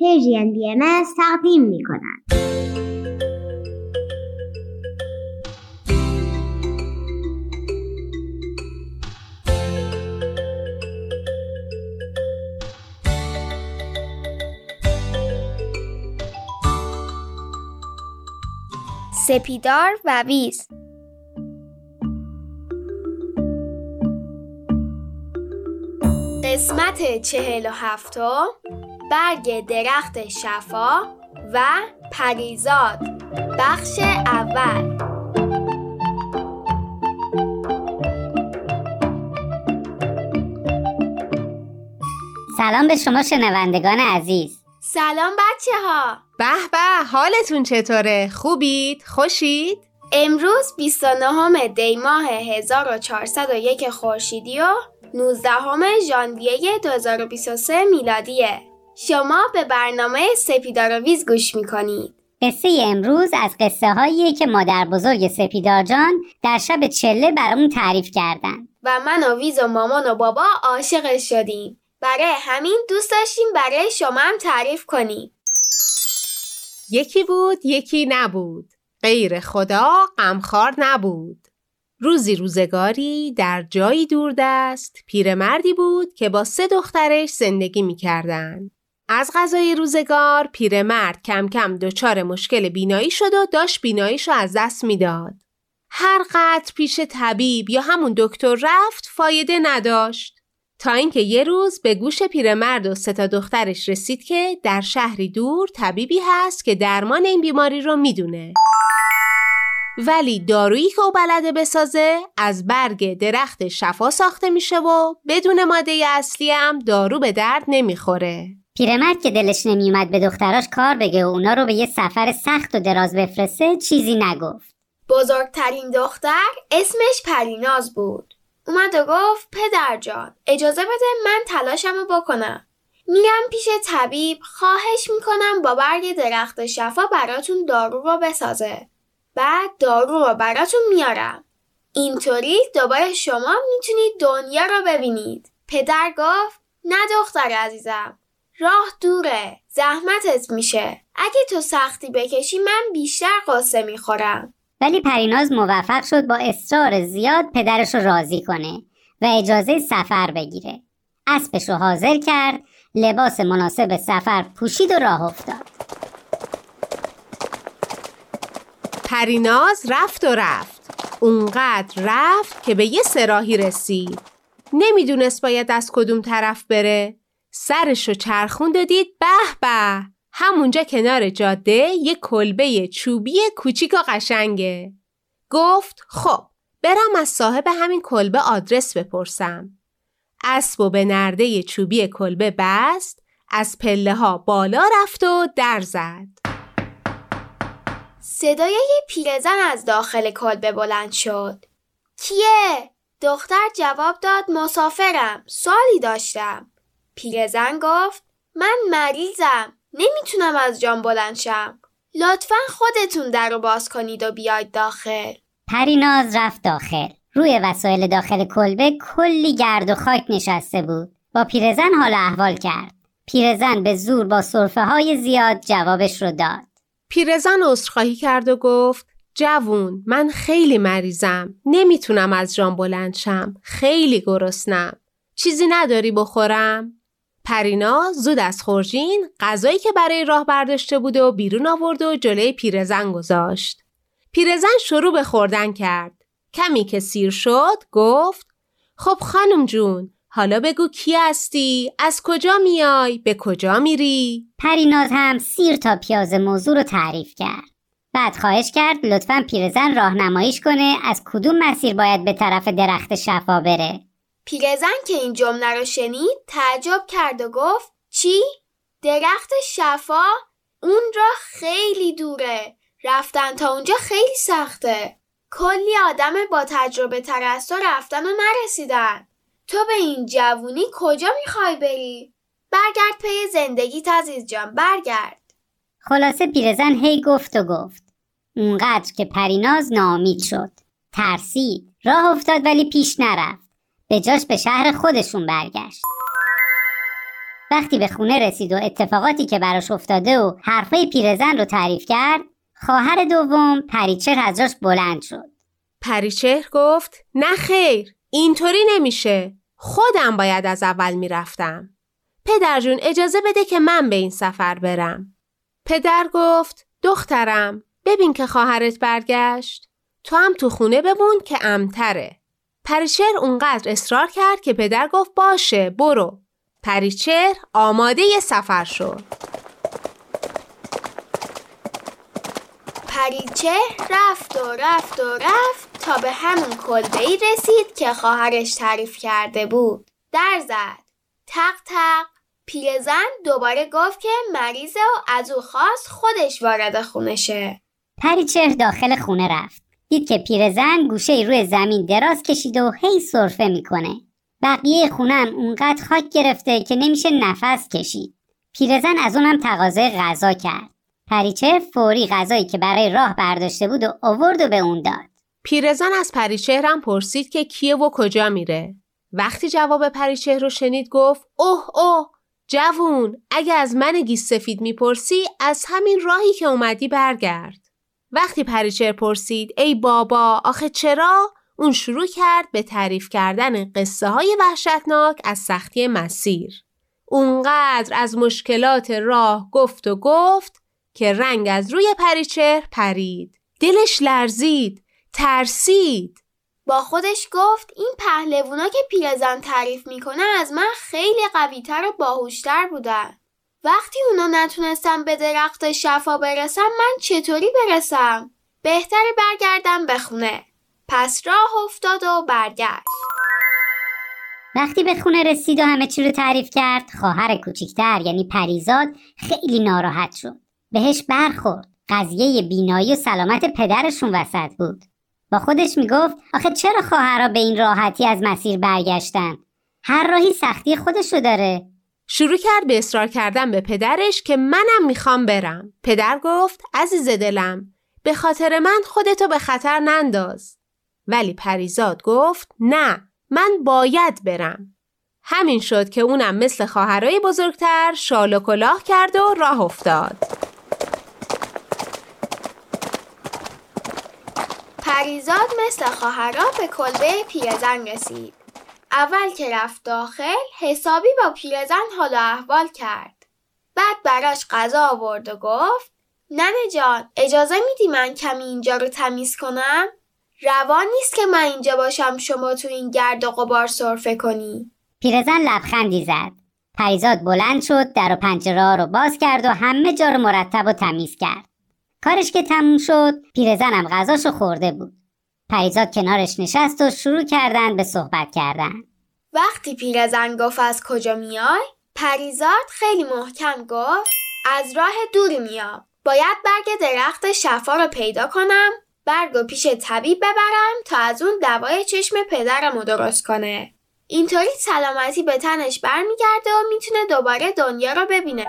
پرژین بی ام تقدیم می کند. سپیدار و ویز قسمت چهل و هفتم برگ درخت شفا و پریزاد بخش اول سلام به شما شنوندگان عزیز سلام بچه ها به به حالتون چطوره؟ خوبید؟ خوشید؟ امروز 29 دی ماه 1401 خورشیدی و 19 ژانویه 2023 میلادیه شما به برنامه سپیدار ویز گوش می‌کنید. قصه امروز از قصه هایی که مادر بزرگ سپیدار جان در شب چله برامون تعریف کردن و من و ویز و مامان و بابا عاشقش شدیم. برای همین دوست داشتیم برای شما هم تعریف کنیم. یکی بود یکی نبود. غیر خدا غمخوار نبود. روزی روزگاری در جایی دوردست. پیرمردی بود که با سه دخترش زندگی می‌کردند. از غذای روزگار پیرمرد کم کم دچار مشکل بینایی شد و داشت بیناییش رو از دست می‌داد. هر قدر پیش طبیب یا همون دکتر رفت فایده نداشت. تا اینکه یه روز به گوش پیرمرد و سه دخترش رسید که در شهری دور طبیبی هست که درمان این بیماری رو می‌دونه. ولی دارویی که او بلده بسازه از برگ درخت شفا ساخته میشه و بدون ماده اصلی هم دارو به درد نمی‌خوره. پیرمرد که دلش نمیومد به دختراش کار بگه و اونا رو به یه سفر سخت و دراز بفرسته چیزی نگفت. بزرگترین دختر اسمش پریناز بود. اومد و گفت پدر جان اجازه بده من تلاشم رو بکنم. میرم پیش طبیب خواهش می‌کنم با برگ درخت شفا براتون دارو رو بسازه. بعد دارو رو براتون میارم. اینطوری دوباره شما می‌تونید دنیا رو ببینید. پدر گفت نه دختر عزیزم. راه دوره. زحمتت میشه. اگه تو سختی بکشی من بیشتر قصه می‌خورم. ولی پریناز موفق شد با اصرار زیاد پدرش رو راضی کنه و اجازه سفر بگیره. اسبش رو حاضر کرد، لباس مناسب سفر پوشید و راه افتاد. پریناز رفت و رفت. اونقدر رفت که به یه سراحی رسید. نمی‌دونست باید از کدوم طرف بره. سرش رو چرخوند و دید به به همونجا کنار جاده یه کلبه چوبی کوچیک و قشنگه. گفت خب برم از صاحب همین کلبه آدرس بپرسم. اسب و به نرده چوبی کلبه بست از پله ها بالا رفت و در زد. صدای یه پیرزن از داخل کلبه بلند شد. کیه؟ دختر جواب داد مسافرم. سوالی داشتم. پیرزن گفت من مریضم. نمی‌تونم از جام بلند شم. لطفا خودتون در رو باز کنید و بیاید داخل. پریناز رفت داخل. روی وسایل داخل کلبه کلی گرد و خاک نشسته بود. با پیرزن حال احوال کرد. پیرزن به زور با صرفه های زیاد جوابش رو داد. پیرزن عذرخواهی کرد و گفت جوون من خیلی مریضم نمی‌تونم از جام بلند شم خیلی گرسنم چیزی نداری بخورم پرینا زود از خورجین غذایی که برای راه برداشته بود و بیرون آورد و جلوی پیرزن گذاشت پیرزن شروع به خوردن کرد کمی که سیر شد گفت خب خانم جون حالا بگو کی هستی؟ از کجا میای؟ به کجا میری؟ پریناز هم سیر تا پیاز موضوع رو تعریف کرد. بعد خواهش کرد لطفا پیرزن راهنماییش کنه از کدوم مسیر باید به طرف درخت شفا بره. پیرزن که این جمله رو شنید تعجب کرد و گفت چی؟ درخت شفا؟ اون راه خیلی دوره. رفتن تا اونجا خیلی سخته. کلی آدم با تجربه تر از تو رفتن و نرسیدن. تو به این جوونی کجا می‌خوای بری؟ برگرد پی زندگیت عزیز جان برگرد خلاصه پیرزن هی گفت و گفت اونقدر که پریناز ناامید شد ترسید راه افتاد ولی پیش نرفت به جاش به شهر خودشون برگشت. وقتی به خونه رسید و اتفاقاتی که براش افتاده و حرفای پیرزن رو تعریف کرد خواهر دوم پریچهر از جاش بلند شد. پریچهر گفت نه خیر اینطوری نمیشه. خودم باید از اول می‌رفتم. پدر جون اجازه بده که من به این سفر برم. پدر گفت دخترم ببین که خواهرت برگشت. تو هم تو خونه بمون که امتره. پریچهر اونقدر اصرار کرد که پدر گفت باشه برو پریچهر آماده ی سفر شد پریچه رفت و رفت و رفت تا به همون کلبه ای رسید که خواهرش تعریف کرده بود. در زد. تق تق. پیرزن دوباره گفت که مریضه و از او خواست خودش وارد خونه شه. پریچهر داخل خونه رفت دید که پیرزن گوشه روی زمین دراز کشیده و هی سرفه می‌کنه. بقیه خونم اونقدر خاک گرفته که نمیشه نفس کشید. پیرزن از اونم تقاضای غذا کرد. پریچهر فوری غذایی که برای راه برداشته بود و آورد و به اون داد. پیرزن از پریچهرم پرسید که کیه و کجا میره. وقتی جواب پریچهر رو شنید گفت اوه اوه جوون اگه از من گیس سفید می‌پرسی از همین راهی که اومدی برگرد. وقتی پریچهر پرسید ای بابا آخه چرا؟ اون شروع کرد به تعریف کردن قصه های وحشتناک از سختی مسیر. اونقدر از مشکلات راه گفت و گفت که رنگ از روی پریچهر پرید. دلش لرزید ترسید. با خودش گفت این پهلوونا که پیرزن تعریف می‌کنه از من خیلی قویتر و باهوشتر بودن. وقتی اونا نتونستم به درخت شفا برسم من چطوری برسم؟ بهتری برگردم به خونه. پس راه افتاد و برگشت. وقتی به خونه رسید و همه چی رو تعریف کرد خواهر کوچیکتر یعنی پریزاد خیلی ناراحت شد بهش برخورد قضیه بینایی و سلامت پدرشون وسط بود با خودش می‌گفت آخه چرا خواهرها به این راحتی از مسیر برگشتن هر راهی سختی خودشو داره شروع کرد به اصرار کردن به پدرش که منم می‌خوام برم. پدر گفت عزیز دلم به خاطر من خودتو به خطر ننداز. ولی پریزاد گفت نه من باید برم. همین شد که اونم مثل خواهرای بزرگتر شال و کلاه کرد و راه افتاد. پریزاد مثل خواهرا به کلبه پیرزن رسید. اول که رفت داخل حسابی با پیرزن حال و احوال کرد. بعد براش غذا آورد و گفت ننه جان اجازه میدی من کمی اینجا رو تمیز کنم؟ روان نیست که من اینجا باشم شما تو این گرد و غبار سرفه کنی. پیرزن لبخندی زد پریزاد بلند شد در و پنجره رو باز کرد و همه جا رو مرتب و تمیز کرد کارش که تموم شد پیرزنم غذاشو خورده بود پریزاد کنارش نشست و شروع کردن به صحبت کردن. وقتی پیرزن گفت از کجا میای؟ پریزاد خیلی محکم گفت از راه دوری میام. باید برگ درخت شفا رو پیدا کنم برگ و پیش طبیب ببرم تا از اون دوای چشم پدرم رو درست کنه. اینطوری سلامتی به تنش برمیگرده و می‌تونه دوباره دنیا رو ببینه.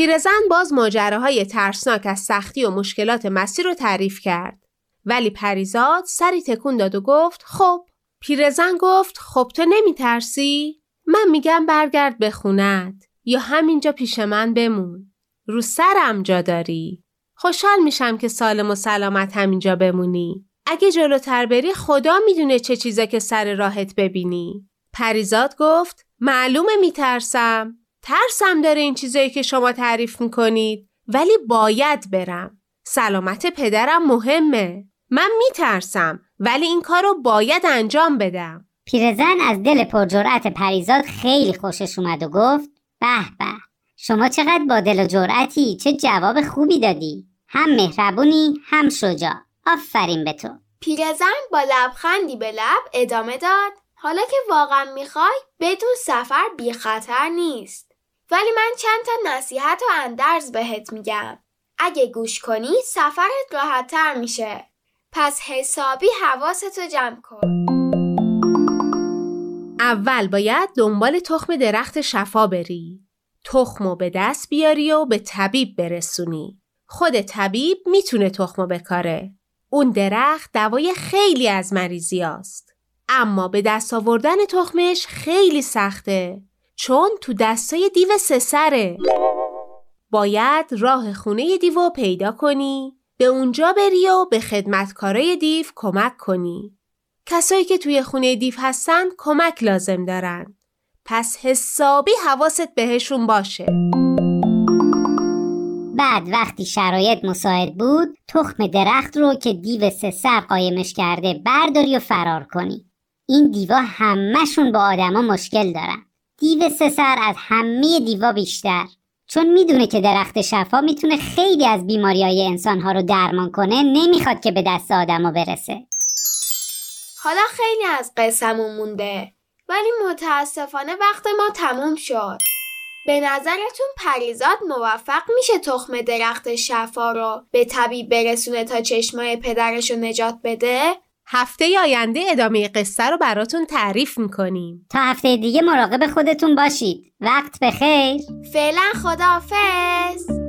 پیرزن باز ماجراهای ترسناک از سختی و مشکلات مسیر رو تعریف کرد. ولی پریزاد سری تکون داد و گفت خب پیرزن گفت خب تو نمی ترسی؟ من میگم برگرد به خونت یا همینجا پیش من بمون. رو سرم جا داری. خوشحال میشم که سالم و سلامت همینجا بمونی. اگه جلوتر بری خدا می‌دونه چه چیزا که سر راهت ببینی. پریزاد گفت معلومه میترسم. ترسم داره این چیزایی که شما تعریف می‌کنید. ولی باید برم. سلامت پدرم مهمه. من میترسم ولی این کار رو باید انجام بدم. پیرزن از دل پرجرأت پریزاد خیلی خوشش اومد و گفت به به. شما چقدر با دل و جرأتی؟ چه جواب خوبی دادی. هم مهربونی هم شجاع. آفرین به تو. پیرزن با لبخندی به لب ادامه داد حالا که واقعا می‌خوای بدون سفر بی خطر نیست. ولی من چند تا نصیحت و اندرز بهت میگم اگه گوش کنی سفرت راحتتر میشه پس حسابی حواستو جمع کن اول باید دنبال تخم درخت شفا بری. تخمو به دست بیاری و به طبیب برسونی. خود طبیب می‌تونه تخمو بکاره. اون درخت دوای خیلی از مریضی. اما به دست آوردن تخمش خیلی سخته چون تو دستای دیو سسره. باید راه خونه دیو پیدا کنی به اونجا بری و به خدمتکارای دیو کمک کنی. کسایی که توی خونه دیو هستن کمک لازم دارن. پس حسابی حواست بهشون باشه. بعد وقتی شرایط مساعد بود تخم درخت رو که دیو سه سر قایمش کرده برداری و فرار کنی این دیوا همهشون با آدما مشکل دارن دیو سه سر از همه دیوا بیشتر. چون می‌دونه که درخت شفا می‌تونه خیلی از بیماری های انسانها رو درمان کنه نمی‌خواد که به دست آدما برسه. حالا خیلی از قصمون مونده ولی متاسفانه وقت ما تموم شد. به نظرتون پریزاد موفق میشه تخم درخت شفا رو به طبیب برسونه تا چشمای پدرش رو نجات بده؟ هفته آینده ادامه قصه رو براتون تعریف می‌کنیم. تا هفته دیگه مراقب خودتون باشید. وقت بخیر. فعلا خداحافظ.